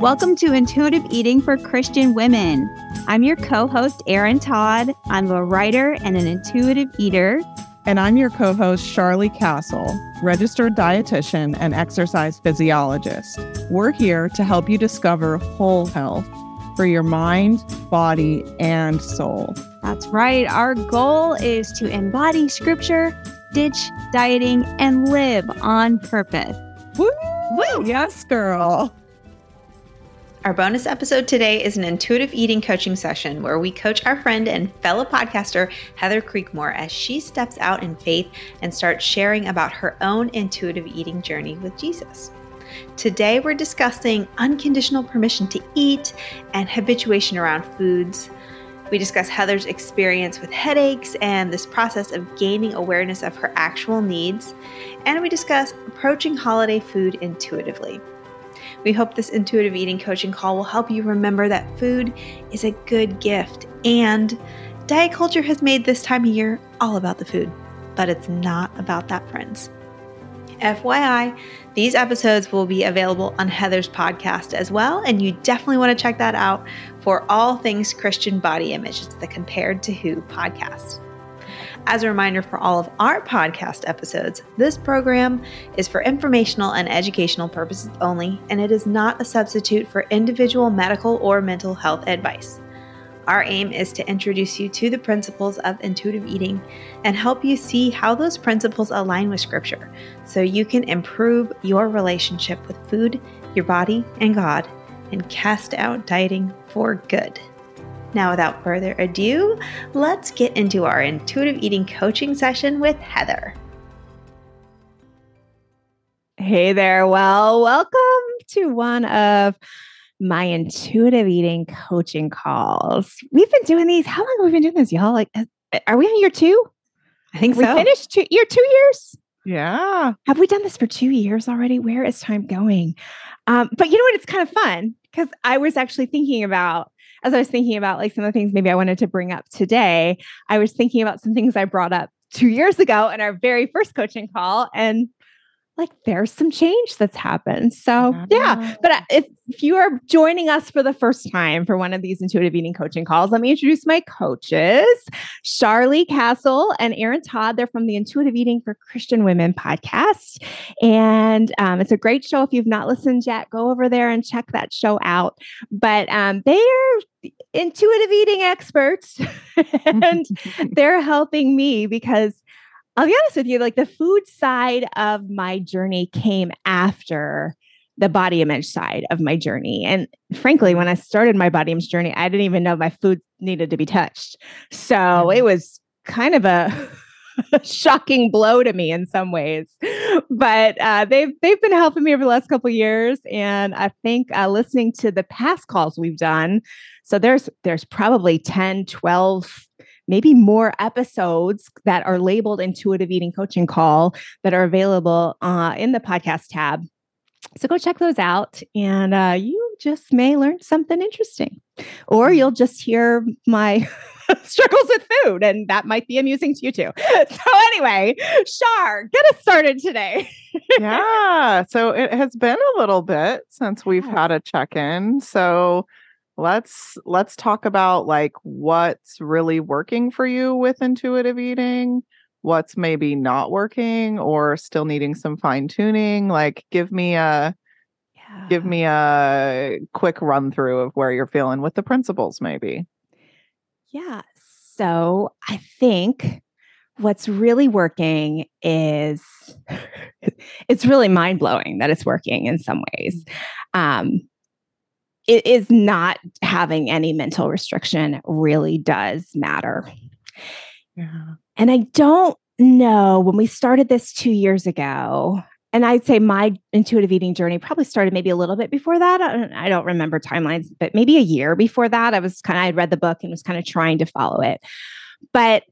Welcome to Intuitive Eating for Christian Women. I'm your co host, Erin Todd. I'm a writer and an intuitive eater. And I'm your co host, Charlie Castle, registered dietitian and exercise physiologist. We're here to help you discover whole health for your mind, body, and soul. That's right. Our goal is to embody scripture, ditch dieting, and live on purpose. Woo! Woo! Yes, girl. Our bonus episode today is an intuitive eating coaching session where we coach our friend and fellow podcaster Heather Creekmore as she steps out in faith and starts sharing about her own intuitive eating journey with Jesus. Today, we're discussing unconditional permission to eat and habituation around foods. We discuss Heather's experience with headaches and this process of gaining awareness of her actual needs. And we discuss approaching holiday food intuitively. We hope this intuitive eating coaching call will help you remember that food is a good gift and diet culture has made this time of year all about the food, but it's not about that, friends. FYI, these episodes will be available on Heather's podcast as well, and you definitely want to check that out for all things Christian body image. It's the Compared to Who podcast. As a reminder for all of our podcast episodes, this program is for informational and educational purposes only, and it is not a substitute for individual medical or mental health advice. Our aim is to introduce you to the principles of intuitive eating and help you see how those principles align with Scripture so you can improve your relationship with food, your body, and God, and cast out dieting for good. Now, without further ado, let's get into our intuitive eating coaching session with Heather. Hey there. Well, welcome to one of my intuitive eating coaching calls. We've been doing these. How long have we been doing this, y'all? Like, are we on year two? I think we so. finished two, year two years. Yeah. Have we done this for two years already? Where is time going? Um, but you know what? It's kind of fun because I was actually thinking about as I was thinking about like some of the things maybe I wanted to bring up today, I was thinking about some things I brought up two years ago in our very first coaching call. And like there's some change that's happened. So, yeah. But uh, if, if you are joining us for the first time for one of these intuitive eating coaching calls, let me introduce my coaches, Charlie Castle and Erin Todd. They're from the Intuitive Eating for Christian Women podcast. And um, it's a great show. If you've not listened yet, go over there and check that show out. But um, they're intuitive eating experts and they're helping me because I'll be honest with you, like the food side of my journey came after the body image side of my journey. And frankly, when I started my body image journey, I didn't even know my food needed to be touched. So it was kind of a shocking blow to me in some ways. But uh, they've they've been helping me over the last couple years, and I think uh, listening to the past calls we've done, so there's there's probably 10, 12 maybe more episodes that are labeled intuitive eating coaching call that are available uh, in the podcast tab. So go check those out, and uh, you just may learn something interesting, or you'll just hear my struggles with food, and that might be amusing to you too. So anyway, Char, get us started today. yeah. So it has been a little bit since we've had a check-in. So let's let's talk about like what's really working for you with intuitive eating what's maybe not working or still needing some fine tuning like give me a yeah. give me a quick run through of where you're feeling with the principles maybe. Yeah so i think what's really working is it's really mind blowing that it's working in some ways. Um, it is not having any mental restriction really does matter. Yeah. And I don't know when we started this two years ago, and I'd say my intuitive eating journey probably started maybe a little bit before that. I don't, I don't remember timelines, but maybe a year before that, I was kind of, I'd read the book and was kind of trying to follow it. But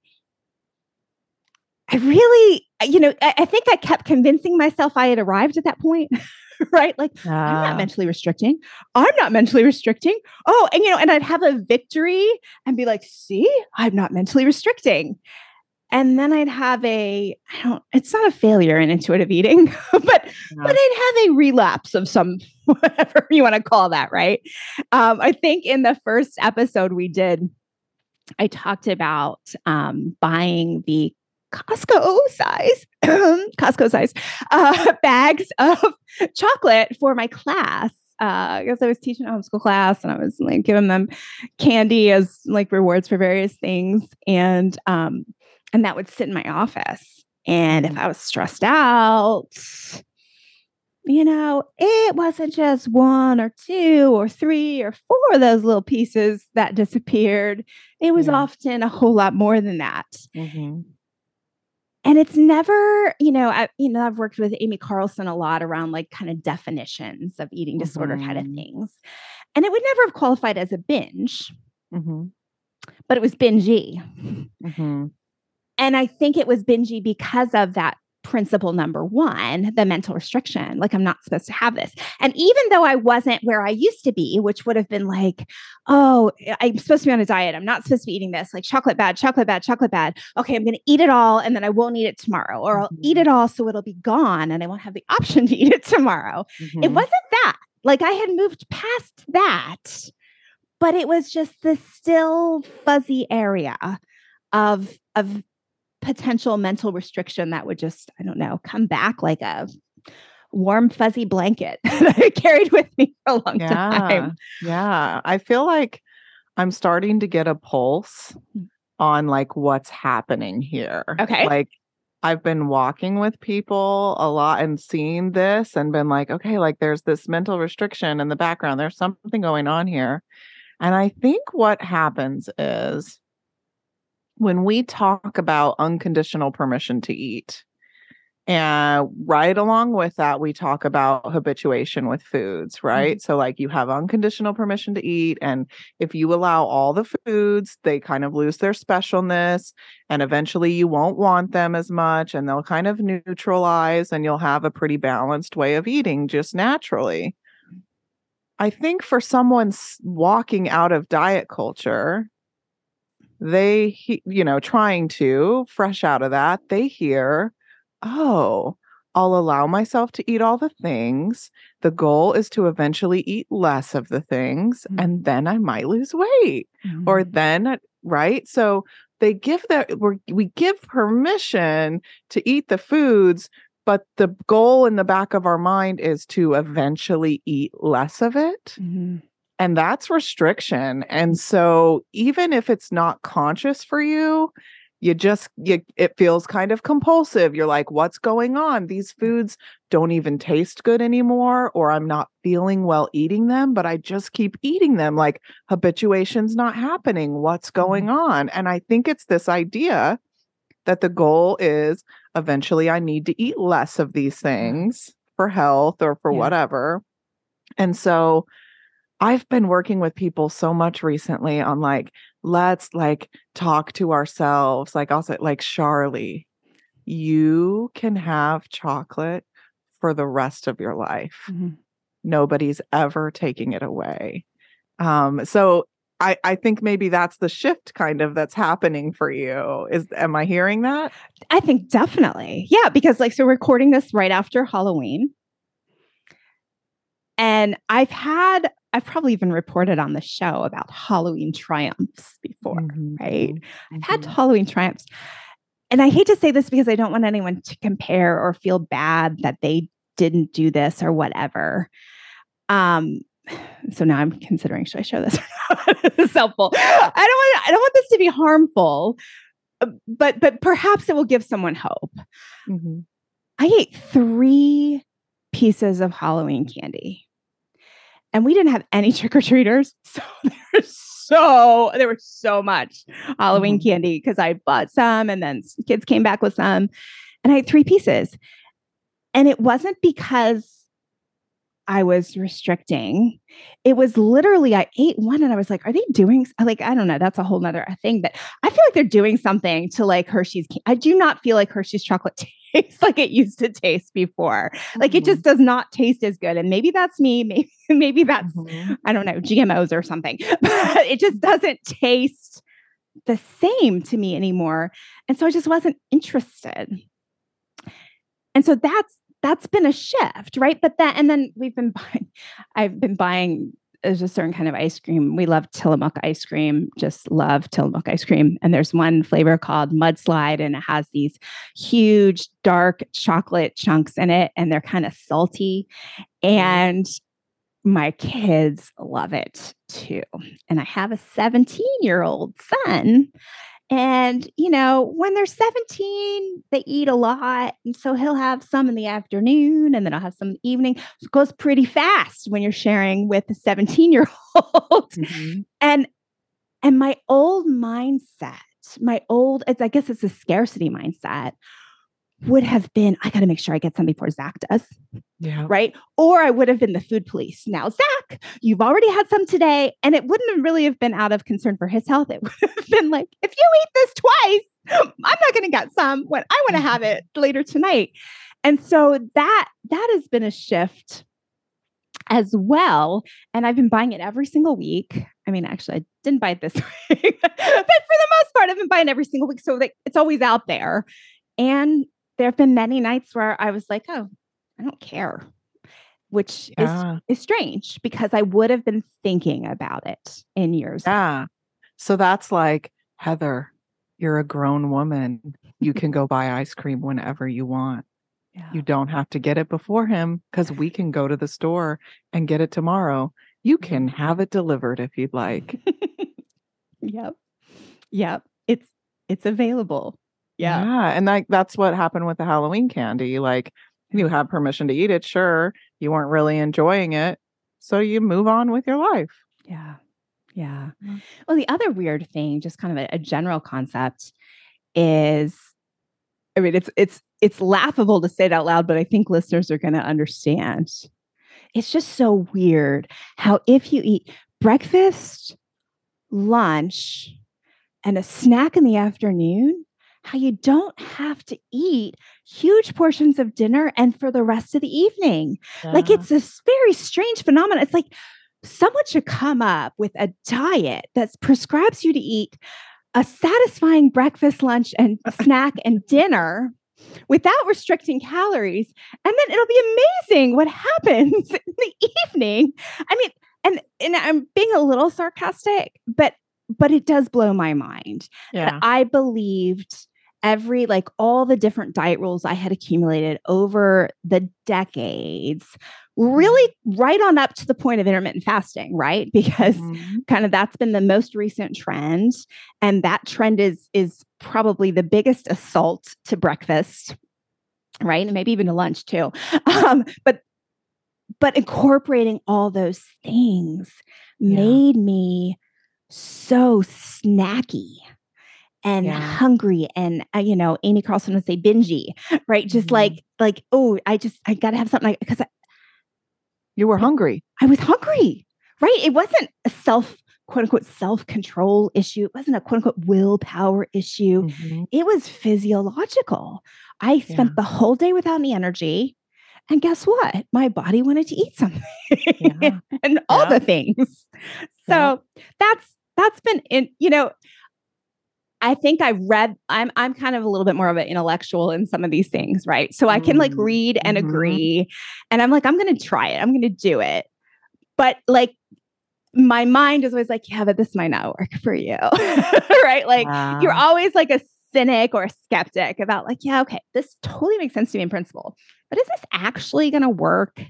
I really, you know, I, I think I kept convincing myself I had arrived at that point. right? Like, uh, I'm not mentally restricting. I'm not mentally restricting. Oh, and you know, and I'd have a victory and be like, see, I'm not mentally restricting. and then I'd have a I don't it's not a failure in intuitive eating, but Yeah. but I'd have a relapse of some whatever you want to call that, right? Um, I think in the first episode we did, I talked about um, buying the Costco size, Costco size uh, bags of chocolate for my class. Uh, because I was teaching a homeschool class and I was like giving them candy as like rewards for various things. And um, and that would sit in my office. And if I was stressed out, you know, it wasn't just one or two or three or four of those little pieces that disappeared. It was Yeah. often a whole lot more than that. Mhm. And it's never, you know, I, you know, I've worked with Amy Carlson a lot around like kind of definitions of eating disorder kind of Mhm. things. And it would never have qualified as a binge, Mhm. but it was bingey. Mhm. And I think it was bingy because of that principle number one, the mental restriction. Like, I'm not supposed to have this. And even though I wasn't where I used to be, which would have been like, oh, I'm supposed to be on a diet. I'm not supposed to be eating this, like chocolate bad, chocolate bad, chocolate bad. Okay, I'm going to eat it all and then I won't eat it tomorrow, or I'll eat it all so it'll be gone and I won't have the option to eat it tomorrow. It Mhm. wasn't that. Like, I had moved past that, but it was just this still fuzzy area of, of, potential mental restriction that would just, I don't know, come back like a warm, fuzzy blanket that I carried with me for a long Yeah. time. Yeah. I feel like I'm starting to get a pulse Mm. on like what's happening here. Okay. Like I've been walking with people a lot and seeing this and been like, okay, like there's this mental restriction in the background. There's something going on here. And I think what happens is when we talk about unconditional permission to eat, and right along with that, we talk about habituation with foods, right? Mm-hmm. So, like, you have unconditional permission to eat. And if you allow all the foods, they kind of lose their specialness. And eventually, you won't want them as much and they'll kind of neutralize, and you'll have a pretty balanced way of eating just naturally. I think for someone walking out of diet culture, they, he- you know, trying to fresh out of that, they hear, oh, I'll allow myself to eat all the things. The goal is to eventually eat less of the things, and then I might lose weight. Or then, uh, right? So they give that, we're, we give permission to eat the foods, but the goal in the back of our mind is to eventually eat less of it Mhm. And that's restriction and so even if it's not conscious for you you just you, it feels kind of compulsive. You're like what's going on? These mm. foods don't even taste good anymore or i'm not feeling well eating them but i just keep eating them. Like habituation's not happening. What's going mm. on? And i think it's this idea that the goal is eventually i need to eat less of these mm. things for health or for Yeah. whatever. And so I've been working with people so much recently on like, let's like talk to ourselves. Like, I'll say, like, Charlie, you can have chocolate for the rest of your life. Mhm. Nobody's ever taking it away. Um, so I, I think maybe that's the shift kind of that's happening for you. Is am I hearing that? I think definitely. Yeah, because like so recording this right after Halloween. And I've had I've probably even reported on the show about Halloween triumphs before, Mhm, right? I've had mhm. Halloween triumphs. And I hate to say this because I don't want anyone to compare or feel bad that they didn't do this or whatever. Um so now I'm considering should I show this or not? it's helpful. I don't want I don't want this to be harmful, uh, but but perhaps it will give someone hope. Mhm. I ate three pieces of Halloween candy. And we didn't have any trick or treaters. So there's so there was so much Halloween Mhm. candy because I bought some and then kids came back with some. And I had three pieces. And it wasn't because I was restricting. It was literally I ate one and I was like, are they doing like I don't know, that's a whole nother thing. But I feel like they're doing something to like Hershey's. I do not feel like Hershey's chocolate tastes like it used to taste before. Like it Mhm. just does not taste as good. And maybe that's me. Maybe maybe that's Mhm. I don't know, GMOs or something. But it just doesn't taste the same to me anymore. And so I just wasn't interested. And so that's that's been a shift, right? But that and then we've been buying I've been buying there's a certain kind of ice cream. We love Tillamook ice cream, just love Tillamook ice cream. And there's one flavor called Mudslide, and it has these huge dark chocolate chunks in it, and they're kind of salty. Mm-hmm. And my kids love it too. And I have a 17 year old son and, you know, when they're 17, they eat a lot. And so he'll have some in the afternoon and then I'll have some in the evening. So it goes pretty fast when you're sharing with a 17 year old. Mm-hmm. And and my old mindset, my old, it's, I guess it's a scarcity mindset, would have been, I got to make sure I get some before Zach does. Yeah. Right. Or I would have been the food police. Now, Zach, you've already had some today. And it wouldn't have really have been out of concern for his health. It would have been like, if you eat this twice, I'm not going to get some when I want to have mm-hmm. it later tonight. And so that that has been a shift as well. And I've been buying it every single week. I mean, actually, I didn't buy it this week, but for the most part, I've been buying every single week. So that it's always out there. And there have been many nights where I was like, oh, I don't care, which yeah. is, is strange because I would have been thinking about it in years. Yeah. So that's like, Heather, you're a grown woman. You can go buy ice cream whenever you want. Yeah. You don't have to get it before him because we can go to the store and get it tomorrow. You can mm-hmm. have it delivered if you'd like. yep. Yep. It's it's available. Yeah. Yeah. And like that's what happened with the Halloween candy. Like you have permission to eat it, sure. You weren't really enjoying it. So you move on with your life. Yeah. Yeah. Mm-hmm. Well, the other weird thing, just kind of a, a general concept, is I mean, it's it's it's laughable to say it out loud, but I think listeners are going to understand. It's just so weird how if you eat breakfast, lunch, and a snack in the afternoon, how you don't have to eat huge portions of dinner and for the rest of the evening. Yeah. Like it's this very strange phenomenon. It's like someone should come up with a diet that prescribes you to eat a satisfying breakfast, lunch, and snack and dinner without restricting calories. And then it'll be amazing what happens in the evening. I mean, and and I'm being a little sarcastic, but but it does blow my mind. Yeah. I believed every like all the different diet rules I had accumulated over the decades really mm-hmm. right on up to the point of intermittent fasting right because mm-hmm. kind of that's been the most recent trend and that trend is is probably the biggest assault to breakfast right and maybe even to lunch too um, but but incorporating all those things yeah. made me so snacky and yeah. hungry and uh, you know amy carlson would say bingy right just mm-hmm. like like oh i just i gotta have something because you were hungry i was hungry right it wasn't a self quote unquote self control issue it wasn't a quote unquote willpower issue mm-hmm. it was physiological i spent yeah. the whole day without any energy and guess what? My body wanted to eat something yeah. and all the things. So that's that's been in, you know, I think I read I'm I'm kind of a little bit more of an intellectual in some of these things, right? So I can like mm, read and mm-hmm. agree and I'm like I'm going to try it. I'm going to do it. But like my mind is always like, yeah, but this might not work for you. right? Like wow. you're always like a cynic or a skeptic about like, yeah, okay, this totally makes sense to me in principle. But is this actually going to work?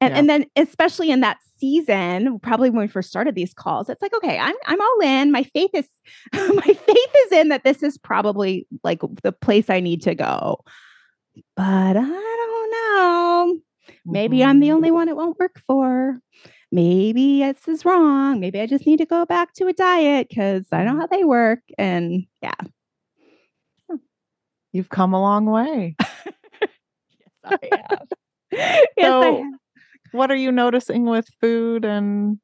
And, yeah. and then especially in that season, probably when we first started these calls, it's like, okay, I'm I'm all in. My faith is my faith is in that this is probably like the place I need to go. But I don't know. Maybe mm-hmm. I'm the only mm-hmm. one it won't work for. Maybe this is wrong. Maybe I just need to go back to a diet because I know how they work. And yeah. You've come a long way. yes, I have. yes, so, I have what are you noticing with food and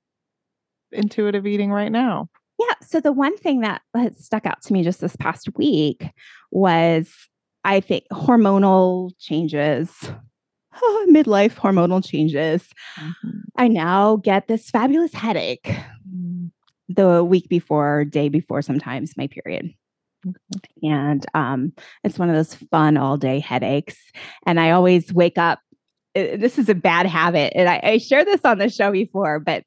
intuitive eating right now? Yeah. So the one thing that has stuck out to me just this past week was I think hormonal changes, midlife hormonal changes. Mm-hmm. I now get this fabulous headache. Mm. the week before, day before, sometimes my period. Mm-hmm. And um, it's one of those fun all day headaches. And I always wake up. Uh, this is a bad habit. And I, I shared this on the show before, but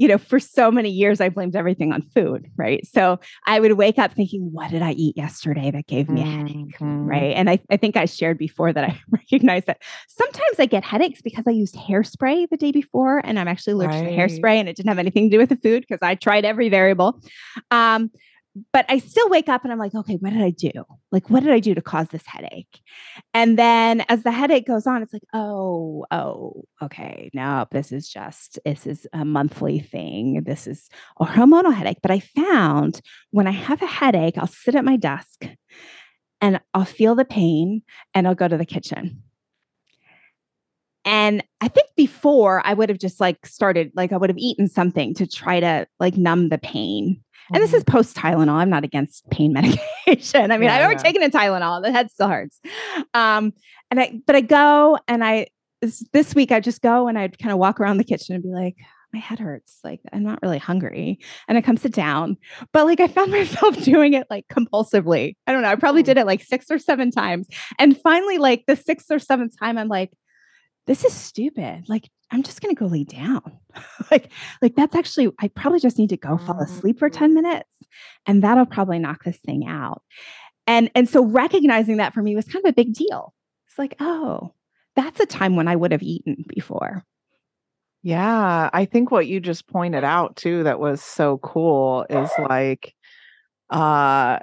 you know, for so many years, I blamed everything on food, right? So I would wake up thinking, what did I eat yesterday that gave me a headache, mm-hmm. right? And I, I think I shared before that I recognize that sometimes I get headaches because I used hairspray the day before and I'm actually allergic right. to hairspray and it didn't have anything to do with the food because I tried every variable. Um, but I still wake up and I'm like, okay, what did I do? Like, what did I do to cause this headache? And then as the headache goes on, it's like, oh, oh, okay, no, this is just, this is a monthly thing. This is a hormonal headache. But I found when I have a headache, I'll sit at my desk and I'll feel the pain and I'll go to the kitchen. And I think before I would have just like started, like I would have eaten something to try to like numb the pain and this is mm-hmm. post Tylenol. I'm not against pain medication. I mean, yeah, I've already yeah. taken a Tylenol. The head still hurts. Um, and I, but I go and I, this week I just go and I'd kind of walk around the kitchen and be like, my head hurts. Like I'm not really hungry. And I come sit down. But like I found myself doing it like compulsively. I don't know. I probably did it like six or seven times. And finally, like the sixth or seventh time, I'm like, this is stupid. Like I'm just going to go lay down. like, like that's actually, I probably just need to go fall asleep for 10 mm-hmm. minutes and that'll probably knock this thing out. And, and so recognizing that for me was kind of a big deal. It's like, oh, that's a time when I would have eaten before. Yeah. I think what you just pointed out too, that was so cool is like, uh,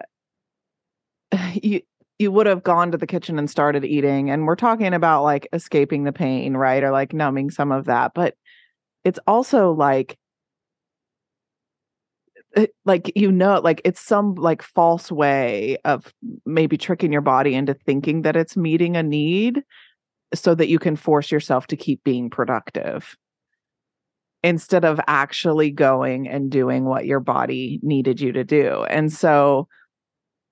you, you would have gone to the kitchen and started eating and we're talking about like escaping the pain right or like numbing some of that but it's also like eh, like you know like it's some like false way of maybe tricking your body into thinking that it's meeting a need so that you can force yourself to keep being productive instead of actually going and doing what your body needed you to do and so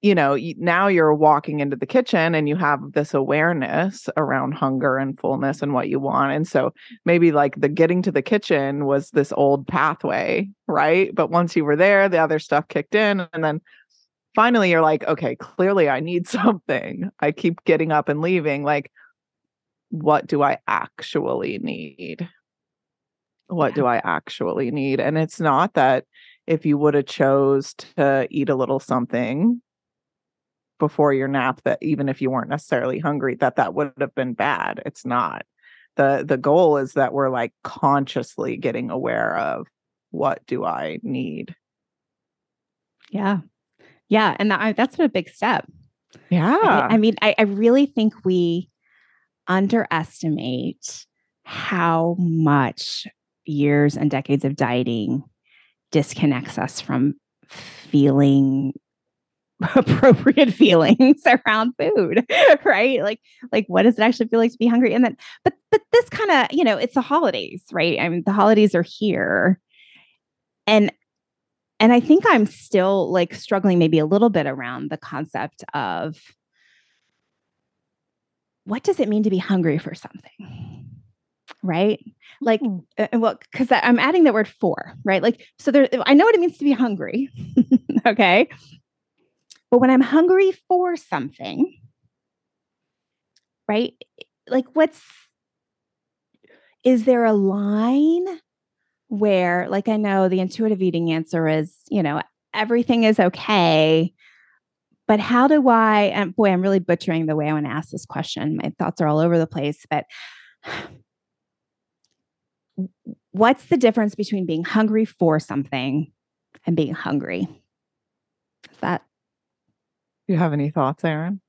you know, now you're walking into the kitchen and you have this awareness around hunger and fullness and what you want. And so maybe like the getting to the kitchen was this old pathway, right? But once you were there, the other stuff kicked in. And then finally you're like, okay, clearly I need something. I keep getting up and leaving. Like, what do I actually need? What do I actually need? And it's not that if you would have chose to eat a little something before your nap that even if you weren't necessarily hungry that that would have been bad. It's not. The the goal is that we're like consciously getting aware of what do i need. Yeah. Yeah and that, that's a big step. Yeah. I, I mean I, I really think we underestimate how much years and decades of dieting disconnects us from feeling appropriate feelings around food right? Like like what does it actually feel like to be hungry? And then but but this kind of you know it's the holidays right? I mean the holidays are here. And and i think i'm still like struggling maybe a little bit around the concept of what does it mean to be hungry for something right? Like uh, well because i'm adding the word for right? Like so there i know what it means to be hungry okay but when I'm hungry for something, right? Like, what's, is there a line where, like, I know the intuitive eating answer is, you know, everything is okay. But how do I, and boy, I'm really butchering the way I want to ask this question. My thoughts are all over the place. But what's the difference between being hungry for something and being hungry? Is that do you have any thoughts, Erin?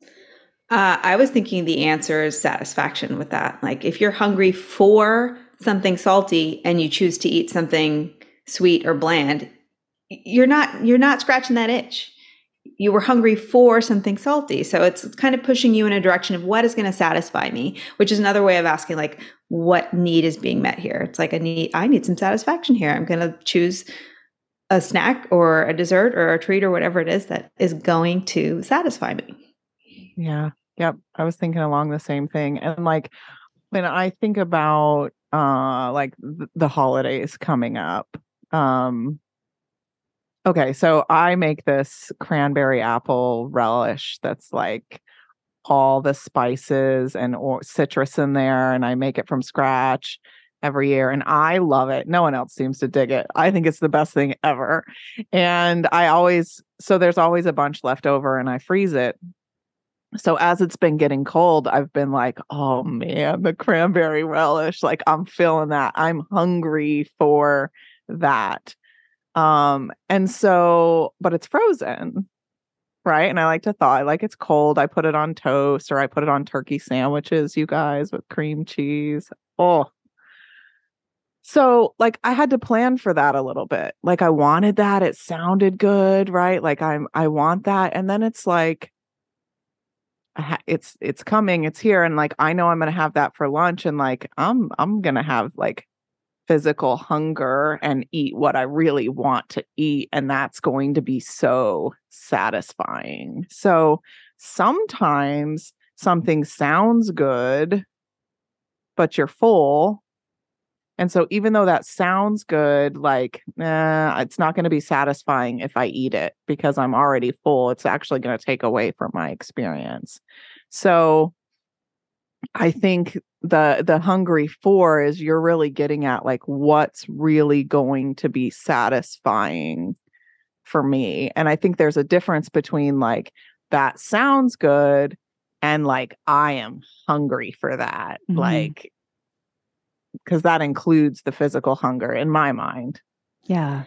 Uh, I was thinking the answer is satisfaction with that. Like if you're hungry for something salty and you choose to eat something sweet or bland, you're not you're not scratching that itch. You were hungry for something salty. So it's kind of pushing you in a direction of what is going to satisfy me, which is another way of asking like what need is being met here. It's like a need I need some satisfaction here. I'm going to choose a snack or a dessert or a treat or whatever it is that is going to satisfy me. Yeah. Yep. I was thinking along the same thing. And like when I think about uh like th- the holidays coming up, um Okay, so I make this cranberry apple relish that's like all the spices and or citrus in there and I make it from scratch every year and I love it. No one else seems to dig it. I think it's the best thing ever. And I always so there's always a bunch left over and I freeze it. So as it's been getting cold, I've been like, "Oh man, the cranberry relish, like I'm feeling that. I'm hungry for that." Um and so but it's frozen right? And I like to thaw. I like it's cold. I put it on toast or I put it on turkey sandwiches, you guys, with cream cheese. Oh. So, like I had to plan for that a little bit. Like I wanted that. It sounded good, right? Like I'm I want that. And then it's like it's it's coming, it's here and like I know I'm going to have that for lunch and like I'm I'm going to have like physical hunger and eat what I really want to eat. And that's going to be so satisfying. So sometimes something sounds good, but you're full. And so even though that sounds good, like, nah, it's not going to be satisfying if I eat it because I'm already full. It's actually going to take away from my experience. So I think the the hungry for is you're really getting at like what's really going to be satisfying for me. And I think there's a difference between like that sounds good and like I am hungry for that. Mm-hmm. Like because that includes the physical hunger in my mind. Yeah.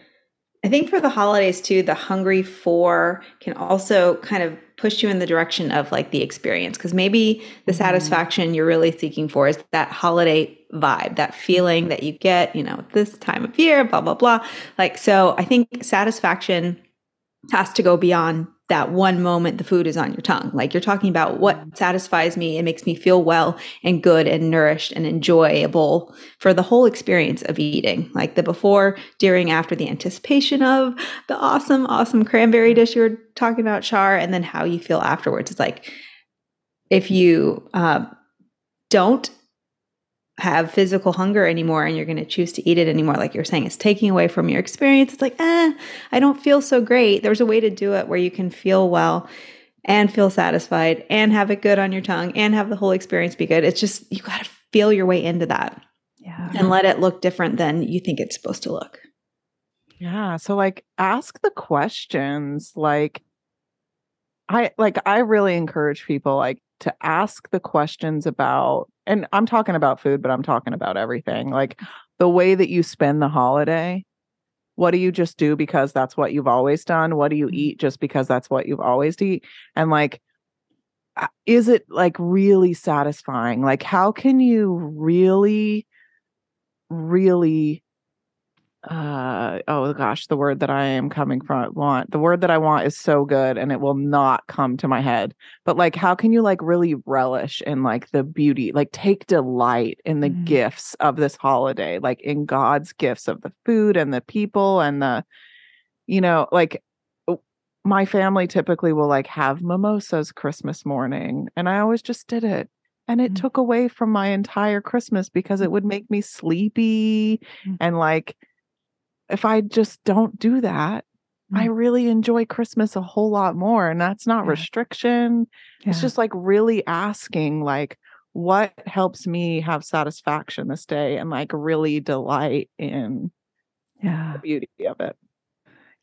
I think for the holidays too, the hungry for can also kind of push you in the direction of like the experience because maybe the mm-hmm. satisfaction you're really seeking for is that holiday vibe, that feeling that you get, you know, this time of year, blah, blah, blah. Like, so I think satisfaction has to go beyond that one moment the food is on your tongue. Like you're talking about what satisfies me and makes me feel well and good and nourished and enjoyable for the whole experience of eating. Like the before, during, after the anticipation of the awesome, awesome cranberry dish you were talking about, Char, and then how you feel afterwards. It's like if you uh, don't have physical hunger anymore and you're going to choose to eat it anymore like you're saying it's taking away from your experience it's like eh i don't feel so great. There's a way to do it where you can feel well and feel satisfied and have it good on your tongue and have the whole experience be good. It's just you got to feel your way into that yeah. and let it look different than you think it's supposed to look. Yeah so like ask the questions like i like i really encourage people like to ask the questions about and I'm talking about food, but I'm talking about everything. Like the way that you spend the holiday. What do you just do because that's what you've always done? What do you mm-hmm. eat just because that's what you've always eat? And like uh, is it like really satisfying? Like how can you really really uh oh gosh the word that i am coming from want the word that i want is so good and it will not come to my head but like how can you like really relish in like the beauty like take delight in the mm. gifts of this holiday like in god's gifts of the food and the people and the you know like my family typically will like have mimosas christmas morning and i always just did it and it mm. took away from my entire christmas because it would make me sleepy mm. and like if I just don't do that, mm-hmm. I really enjoy Christmas a whole lot more. And that's not yeah. restriction. Yeah. It's just like really asking, like, what helps me have satisfaction this day and like really delight in yeah. the beauty of it.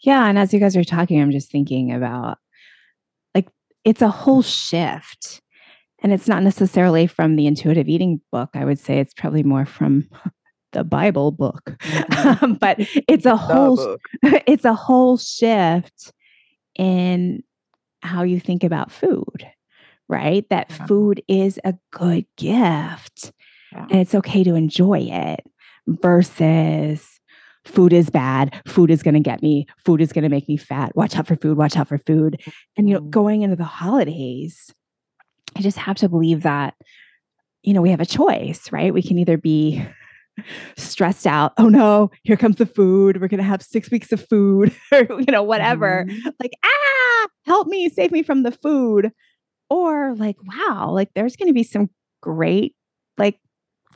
Yeah. And as you guys are talking, I'm just thinking about like it's a whole shift. And it's not necessarily from the intuitive eating book. I would say it's probably more from the Bible book, mm-hmm. but it's a whole it's a whole shift in how you think about food, right? That yeah. food is a good gift yeah. and it's okay to enjoy it versus food is bad food is going to get me food is going to make me fat watch out for food watch out for food and you know mm-hmm. going into the holidays i just have to believe that you know we have a choice right we can either be stressed out. Oh no, here comes the food. We're going to have six weeks of food or, you know, whatever. Mm-hmm. Like, ah, help me, save me from the food. Or like, wow, like there's going to be some great, like,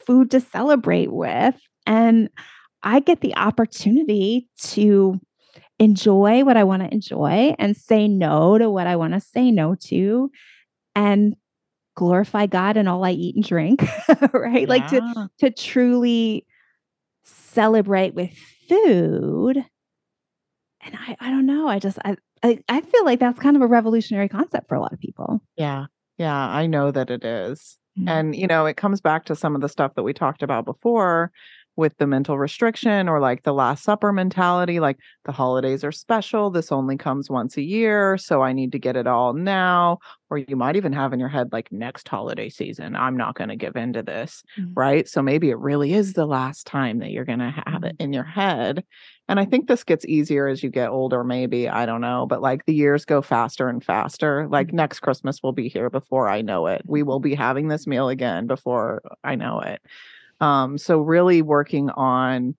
food to celebrate with. And I get the opportunity to enjoy what I want to enjoy and say no to what I want to say no to and glorify God in all I eat and drink, right? Yeah. Like to to truly celebrate with food. And I I don't know, I just I I, I feel like that's kind of a revolutionary concept for a lot of people. Yeah. Yeah, I know that it is. Mm-hmm. And you know, it comes back to some of the stuff that we talked about before with the mental restriction or like the last supper mentality like the holidays are special this only comes once a year so i need to get it all now or you might even have in your head like next holiday season i'm not going to give in to this mm-hmm. right so maybe it really is the last time that you're going to have it mm-hmm. in your head and i think this gets easier as you get older maybe i don't know but like the years go faster and faster like mm-hmm. next christmas will be here before i know it we will be having this meal again before i know it um, so really working on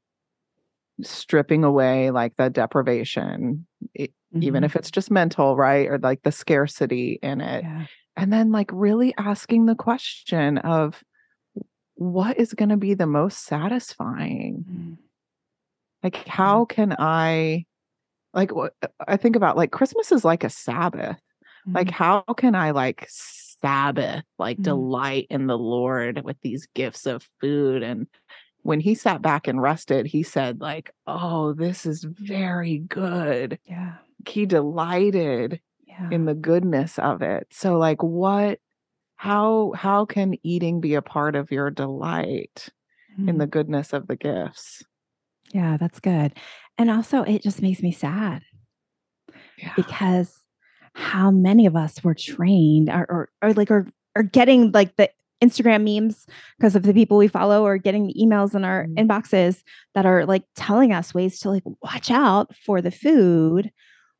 stripping away like the deprivation, it, mm-hmm. even if it's just mental, right? Or like the scarcity in it. Yeah. And then like really asking the question of what is going to be the most satisfying? Mm-hmm. Like, how can I, like, what I think about like Christmas is like a Sabbath. Mm-hmm. Like, how can I like Sabbath, like mm-hmm. delight in the Lord with these gifts of food. And when he sat back and rested, he said, like, oh, this is very good. Yeah. He delighted yeah. in the goodness of it. So, like, what how how can eating be a part of your delight mm-hmm. in the goodness of the gifts? Yeah, that's good. And also it just makes me sad. Yeah. Because how many of us were trained or, or, or like are, are getting like the Instagram memes because of the people we follow or getting the emails in our mm-hmm. inboxes that are like telling us ways to like watch out for the food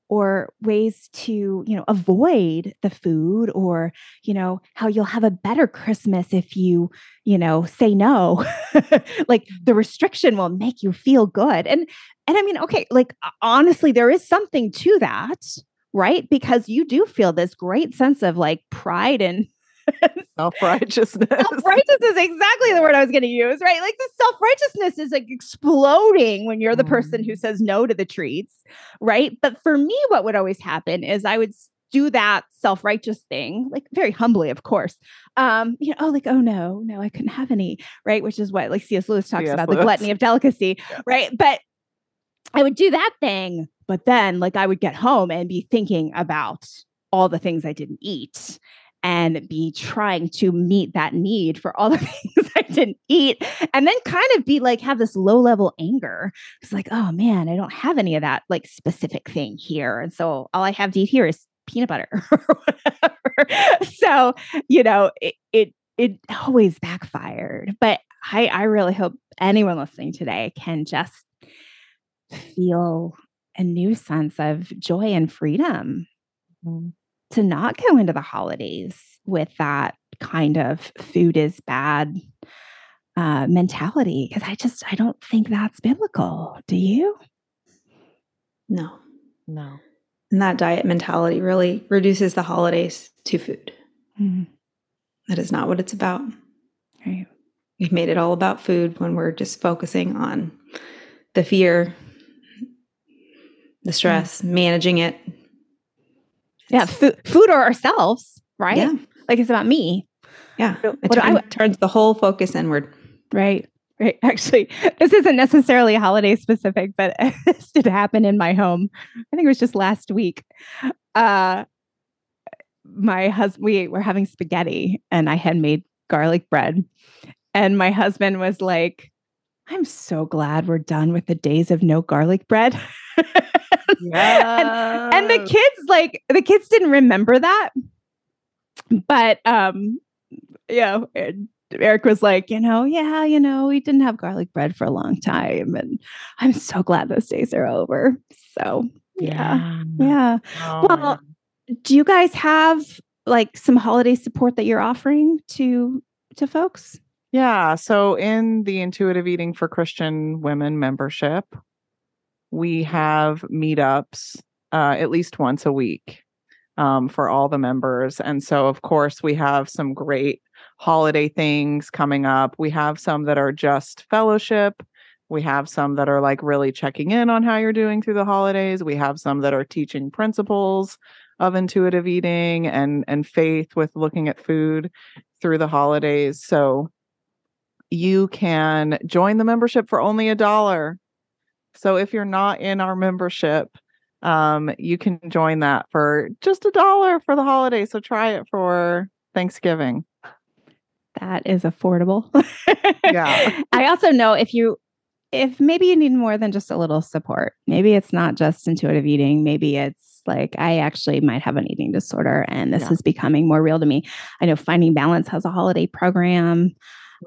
or ways to you know avoid the food or you know how you'll have a better christmas if you you know say no. Like the restriction will make you feel good. And and i mean okay like honestly there is something to that right? Because you do feel this great sense of like pride and self-righteousness. Self-righteousness is exactly the word I was going to use, right? Like the self-righteousness is like exploding when you're the person who mm. says no to the treats, right? But for me what would always happen is I would do that self-righteous thing, like very humbly, of course. Um, you know, oh, like, oh no, no, I couldn't have any, right? Which is what like C.S. Lewis talks C.S. about, Lewis. the gluttony of delicacy, yeah. right? But I would do that thing but then, like, I would get home and be thinking about all the things I didn't eat and be trying to meet that need for all the things I didn't eat. And then kind of be like, have this low level anger. It's like, oh man, I don't have any of that like specific thing here. And so all I have to eat here is peanut butter or whatever. so, you know, it, it, it always backfired. But I, I really hope anyone listening today can just feel a new sense of joy and freedom mm-hmm. to not go into the holidays with that kind of food is bad uh, mentality because I just I don't think that's biblical. Do you? No, no. And that diet mentality really reduces the holidays to food. Mm-hmm. That is not what it's about. Right. We've made it all about food when we're just focusing on the fear the stress, managing it. Yeah, food, food or ourselves, right? Yeah. Like it's about me. Yeah. It what turn, I, turns the whole focus inward. Right. Right. Actually, this isn't necessarily holiday specific, but this did happen in my home. I think it was just last week. Uh, my husband, we were having spaghetti and I had made garlic bread. And my husband was like, I'm so glad we're done with the days of no garlic bread. Yeah. and, and the kids, like, the kids didn't remember that. But, um, yeah, Eric was like, you know, yeah, you know, we didn't have garlic bread for a long time. And I'm so glad those days are over. So, yeah. Yeah. yeah. Oh, well, do you guys have like some holiday support that you're offering to to folks? Yeah. So in the intuitive eating for Christian women membership, we have meetups uh, at least once a week um, for all the members. And so, of course, we have some great holiday things coming up. We have some that are just fellowship, We have some that are like really checking in on how you're doing through the holidays. We have some that are teaching principles of intuitive eating and and faith with looking at food through the holidays. So you can join the membership for only a dollar. So if you're not in our membership, um, you can join that for just a dollar for the holiday. So try it for Thanksgiving. That is affordable. Yeah. I also know if you if maybe you need more than just a little support. Maybe it's not just intuitive eating. Maybe it's like I actually might have an eating disorder and this Yeah. is becoming more real to me. I know Finding Balance has a holiday program.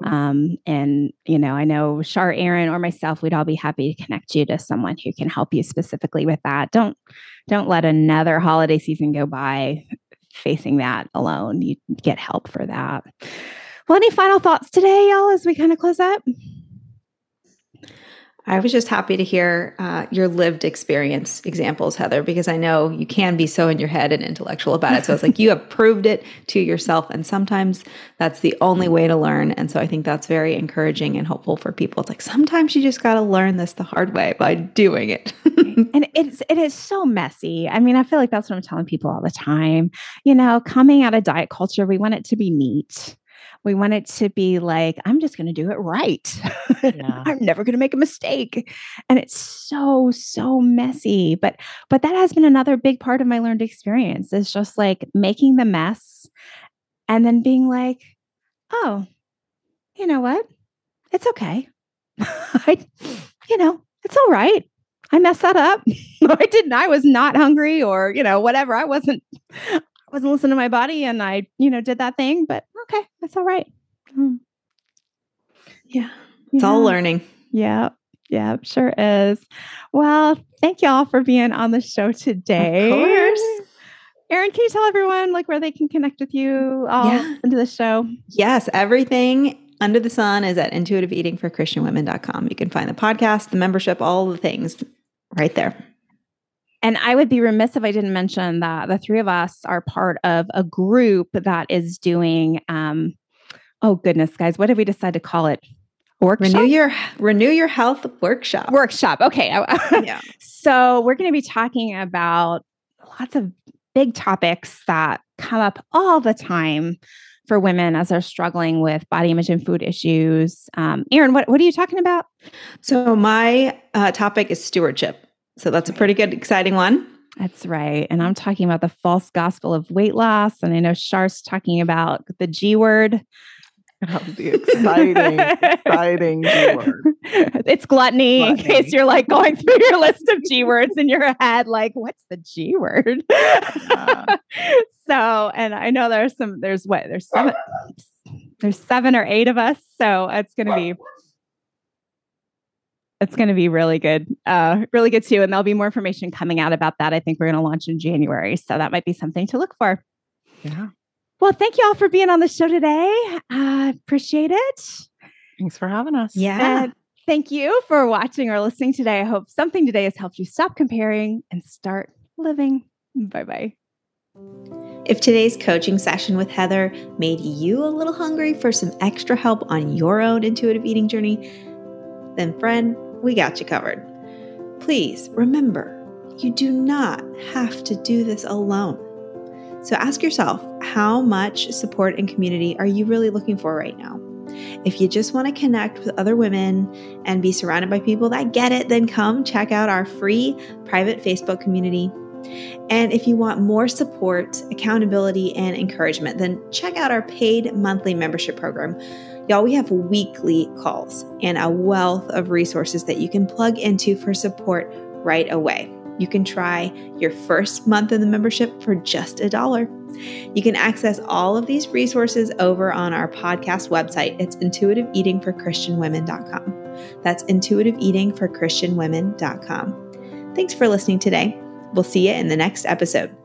Mhm. Um, and you know, I know Char, Erin, or myself, we'd all be happy to connect you to someone who can help you specifically with that. Don't don't let another holiday season go by facing that alone. You get help for that. Well, any final thoughts today, y'all, as we kind of close up? I was just happy to hear uh, your lived experience examples, Heather, because I know you can be so in your head and intellectual about it. So it's like you have proved it to yourself. And sometimes that's the only way to learn. And so I think that's very encouraging and hopeful for people. It's like sometimes you just got to learn this the hard way by doing it. and it's it is so messy. I mean, I feel like that's what I'm telling people all the time. You know, coming out of diet culture, we want it to be neat. We want it to be like, I'm just going to do it right. Yeah. I'm never going to make a mistake. And it's so so messy, but but that has been another big part of my learned experience is just like making the mess and then being like, "Oh, you know what? It's okay. I you know, it's all right. I messed that up. I didn't. I was not hungry or, you know, whatever. I wasn't I wasn't listening to my body and I, you know, did that thing, but okay, that's all right. Mm, yeah. It's all learning. Yeah. Yeah, sure is. Well, thank y'all for being on the show today. course. Erin, can you tell everyone like where they can connect with you all Yeah. into the show? Yes, everything under the sun is at intuitiveeatingforchristianwomen.com. You can find the podcast, the membership, all the things right there. And I would be remiss if I didn't mention that the three of us are part of a group that is doing um oh goodness, guys, what did we decide to call it? Workshop. Renew your renew your health workshop. workshop. Okay. Yeah. So we're going to be talking about lots of big topics that come up all the time for women as they're struggling with body image and food issues. Um, Erin, what, what are you talking about? So my uh, topic is stewardship. So that's a pretty good, exciting one. That's right. And I'm talking about the false gospel of weight loss. And I know Char's talking about the G word. That would be exciting, exciting G word. It's gluttony, in case you're like going through your list of G words in your head, like, what's the G word? so, and I know there's some, there's what, there's seven, there's seven or eight of us. So it's going to be, it's going to be really good, uh, really good too. And there'll be more information coming out about that. I think we're going to launch in January. So that might be something to look for. Yeah. Well, thank you all for being on the show today. I appreciate it. Thanks for having us. Yeah. And thank you for watching or listening today. I hope something today has helped you stop comparing and start living. Bye bye. If today's coaching session with Heather made you a little hungry for some extra help on your own intuitive eating journey, then, friend, we got you covered. Please remember, you do not have to do this alone. So ask yourself how much support and community are you really looking for right now? If you just want to connect with other women and be surrounded by people that get it, then come check out our free private Facebook community. And if you want more support, accountability, and encouragement, then check out our paid monthly membership program. Y'all, we have weekly calls and a wealth of resources that you can plug into for support right away. You can try your first month of the membership for just a dollar. You can access all of these resources over on our podcast website. It's intuitiveeatingforchristianwomen.com. That's intuitiveeatingforchristianwomen.com. Thanks for listening today. We'll see you in the next episode.